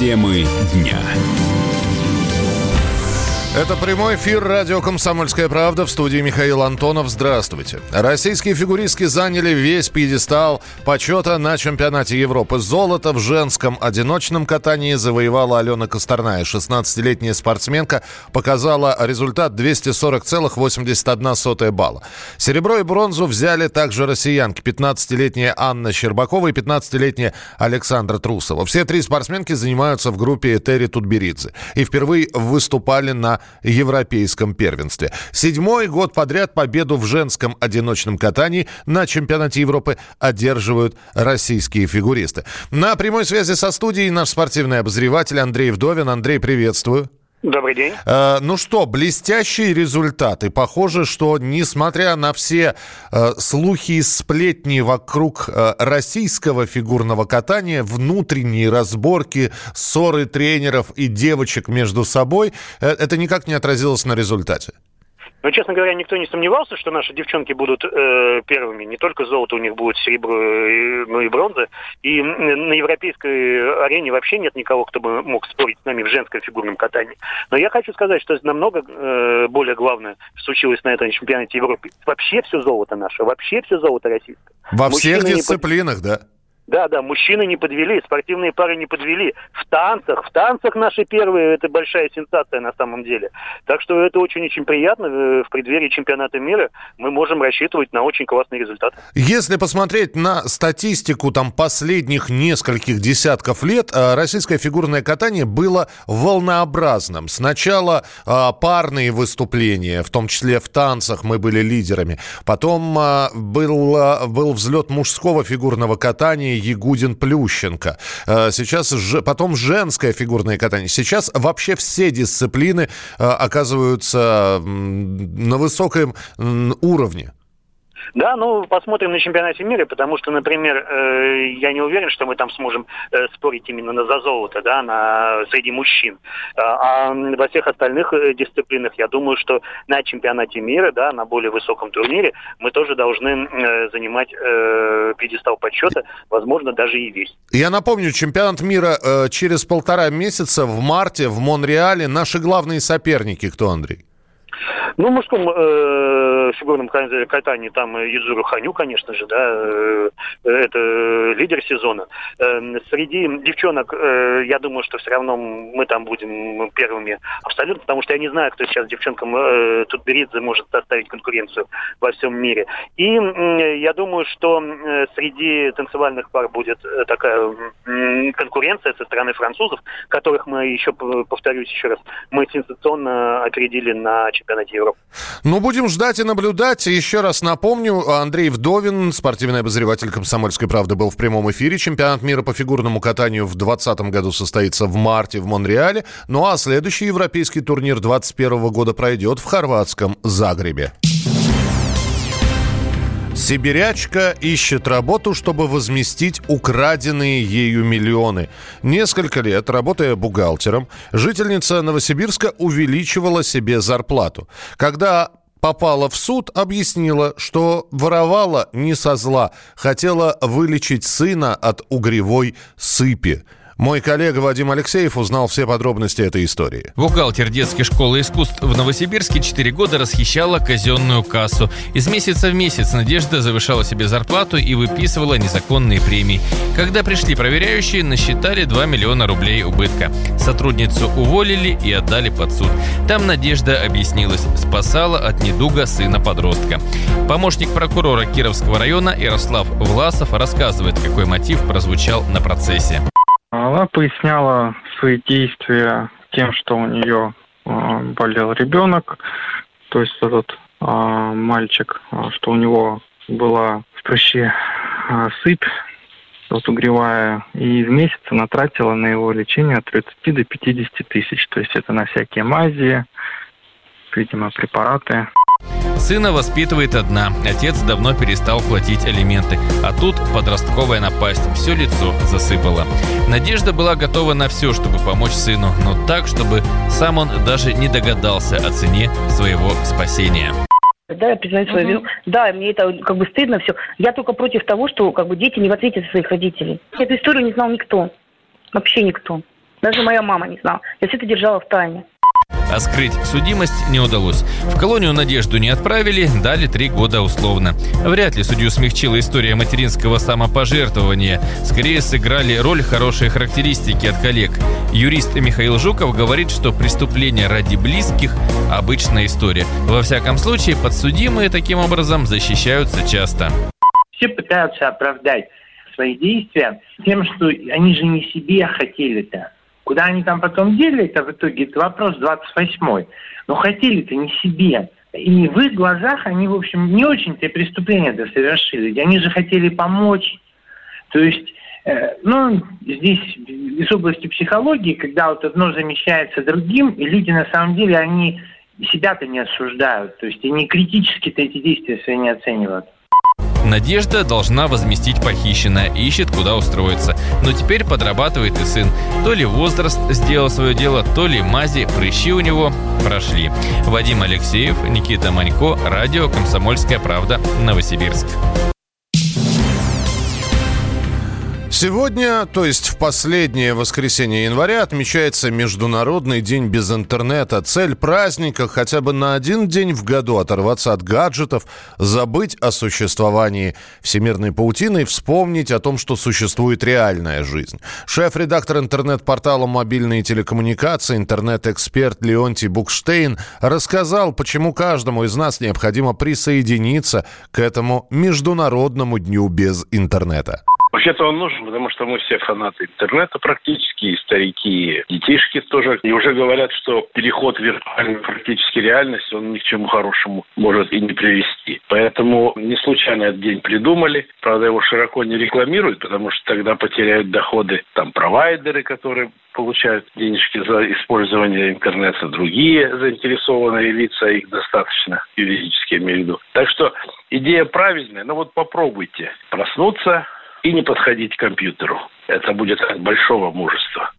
Темы дня. Это прямой эфир радио «Комсомольская правда» в студии Михаил Антонов. Здравствуйте. Российские фигуристки заняли весь пьедестал почета на чемпионате Европы. Золото в женском одиночном катании завоевала Алена Косторная. 16-летняя спортсменка показала результат 240,81 балла. Серебро и бронзу взяли также россиянки. 15-летняя Анна Щербакова и 15-летняя Александра Трусова. Все три спортсменки занимаются в группе Этери Тутберидзе. И впервые выступали на европейском первенстве. Седьмой год подряд победу в женском одиночном катании на чемпионате Европы одерживают российские фигуристы. На прямой связи со студией наш спортивный обозреватель Андрей Вдовин. Андрей, приветствую. Добрый день. Э, ну что, блестящие результаты. Похоже, что несмотря на все э, слухи и сплетни вокруг э, российского фигурного катания, внутренние разборки, ссоры тренеров и девочек между собой, э, это никак не отразилось на результате. Но, честно говоря, никто не сомневался, что наши девчонки будут э, первыми. Не только золото у них будет, серебро, э, но и бронза. И на европейской арене вообще нет никого, кто бы мог спорить с нами в женском фигурном катании. Но я хочу сказать, что намного э, более главное случилось на этом чемпионате Европы. Вообще все золото наше, вообще все золото российское. Во Мужчины всех дисциплинах, не... да? Да, да, мужчины не подвели, спортивные пары не подвели. В танцах, в танцах наши первые, это большая сенсация на самом деле. Так что это очень-очень приятно. Э, в преддверии чемпионата мира мы можем рассчитывать на очень классный результат. Если посмотреть на статистику там последних нескольких десятков лет, э, российское фигурное катание было волнообразным. Сначала э, парные выступления, в том числе в танцах мы были лидерами. Потом был, был взлет мужского фигурного катания, Ягудин-Плющенко. Э, сейчас потом женское фигурное катание. Сейчас вообще все дисциплины э, оказываются на высоком уровне. Да, ну, посмотрим на чемпионате мира, потому что, например, э, я не уверен, что мы там сможем э, спорить именно на за золото, да, на, среди мужчин. А, а во всех остальных э, дисциплинах, я думаю, что на чемпионате мира, да, на более высоком турнире, мы тоже должны э, занимать э, пьедестал подсчета, возможно, даже и весь. Я напомню, чемпионат мира э, через полтора месяца в марте в Монреале. Наши главные соперники кто, Андрей? Ну, в мужском э, фигурном катании там Юдзуру Ханю, конечно же, да, э, это лидер сезона. Э, среди девчонок, э, я думаю, что все равно мы там будем первыми абсолютно, потому что я не знаю, кто сейчас девчонкам э, Тутберидзе может составить конкуренцию во всем мире. И я думаю, что среди танцевальных пар будет э, такая конкуренция со стороны французов, которых мы еще, повторюсь еще раз, мы сенсационно опередили на чемпионате Европы. Ну, будем ждать и наблюдать. Еще раз напомню, Андрей Вдовин, спортивный обозреватель «Комсомольской правды», был в прямом эфире. Чемпионат мира по фигурному катанию в 2020 году состоится в марте в Монреале. Ну а следующий европейский турнир 2021 года пройдет в хорватском Загребе. Сибирячка ищет работу, чтобы возместить украденные ею миллионы. Несколько лет, работая бухгалтером, жительница Новосибирска увеличивала себе зарплату. Когда попала в суд, объяснила, что воровала не со зла, хотела вылечить сына от угревой сыпи. Мой коллега Вадим Алексеев узнал все подробности этой истории. Бухгалтер детской школы искусств в Новосибирске 4 года расхищала казенную кассу. Из месяца в месяц Надежда завышала себе зарплату и выписывала незаконные премии. Когда пришли проверяющие, насчитали 2 миллиона рублей убытка. Сотрудницу уволили и отдали под суд. Там Надежда объяснилась, спасала от недуга сына-подростка. Помощник прокурора Кировского района Ярослав Власов рассказывает, какой мотив прозвучал на процессе. Она поясняла свои действия тем, что у нее а, болел ребенок, то есть этот а, мальчик, а, что у него была в прыще сыпь угревая, и в месяц она тратила на его лечение от 30 до 50 тысяч. То есть это на всякие мази, видимо, препараты. Сына воспитывает одна. Отец давно перестал платить алименты. А тут подростковая напасть. Все лицо засыпало. Надежда была готова на все, чтобы помочь сыну, но так, чтобы сам он даже не догадался о цене своего спасения. Да, я признаю свою вину. Да, мне это как бы стыдно все. Я только против того, что как бы дети не в ответе за своих родителей. Эту историю не знал никто. Вообще никто. Даже моя мама не знала. Я все это держала в тайне. А скрыть судимость не удалось. В колонию «Надежду» не отправили, дали три года условно. Вряд ли судью смягчила история материнского самопожертвования. Скорее сыграли роль хорошие характеристики от коллег. Юрист Михаил Жуков говорит, что преступление ради близких – обычная история. Во всяком случае, подсудимые таким образом защищаются часто. Все пытаются оправдать свои действия тем, что они же не себе хотели-то. Куда они там потом дели это в итоге, это вопрос 28-й. Но хотели-то не себе. И в их глазах они, в общем, не очень-то преступления-то совершили. Они же хотели помочь. То есть, э, ну, здесь из области психологии, когда вот одно замещается другим, и люди на самом деле, они себя-то не осуждают. То есть они критически-то эти действия свои не оценивают. Надежда должна возместить похищенное, ищет, куда устроиться. Но теперь подрабатывает и сын. То ли возраст сделал свое дело, то ли мази, прыщи у него прошли. Вадим Алексеев, Никита Манько, радио «Комсомольская правда», Новосибирск. Сегодня, то есть в последнее воскресенье января, отмечается Международный день без интернета. Цель праздника хотя бы на один день в году оторваться от гаджетов, забыть о существовании всемирной паутины и вспомнить о том, что существует реальная жизнь. Шеф-редактор интернет-портала «Мобильные телекоммуникации», интернет-эксперт Леонтий Букштейн рассказал, почему каждому из нас необходимо присоединиться к этому Международному дню без интернета. Вообще-то он нужен, потому что мы все фанаты интернета практически, и старики, и детишки тоже. И уже говорят, что переход в виртуальную практически реальность, он ни к чему хорошему может и не привести. Поэтому не случайно этот день придумали. Правда, его широко не рекламируют, потому что тогда потеряют доходы там провайдеры, которые получают денежки за использование интернета, другие заинтересованные лица, их достаточно юридически, имею в виду. Так что идея правильная, но вот попробуйте проснуться, и не подходить к компьютеру. Это будет от большого мужества.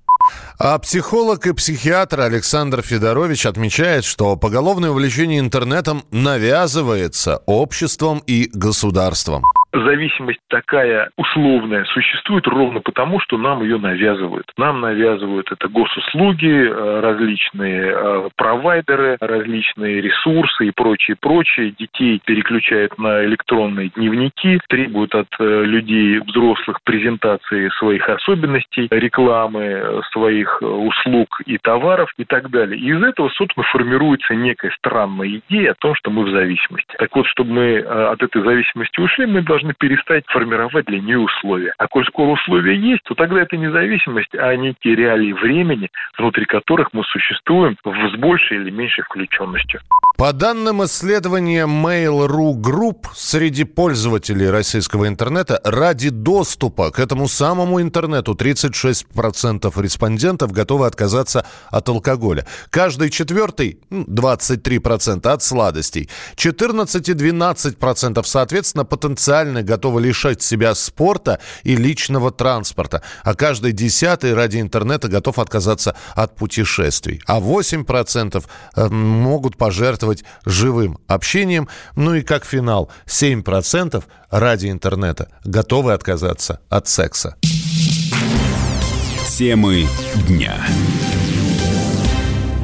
А психолог и психиатр Александр Федорович отмечает, что поголовное увлечение интернетом навязывается обществом и государством зависимость такая условная существует ровно потому, что нам ее навязывают. Нам навязывают это госуслуги, э, различные э, провайдеры, различные ресурсы и прочее, прочее. Детей переключают на электронные дневники, требуют от э, людей взрослых презентации своих особенностей, рекламы своих услуг и товаров и так далее. И из этого, собственно, формируется некая странная идея о том, что мы в зависимости. Так вот, чтобы мы от этой зависимости ушли, мы должны должны перестать формировать для нее условия. А коль скоро условия есть, то тогда это независимость, а некие реалии времени, внутри которых мы существуем с большей или меньшей включенностью. По данным исследования Mail.ru Group, среди пользователей российского интернета ради доступа к этому самому интернету 36% респондентов готовы отказаться от алкоголя. Каждый четвертый, 23% от сладостей. 14 и 12% соответственно потенциально готовы лишать себя спорта и личного транспорта. А каждый десятый ради интернета готов отказаться от путешествий. А 8% э, могут пожертвовать пожертвовать живым общением. Ну и как финал, 7% ради интернета готовы отказаться от секса. Темы дня.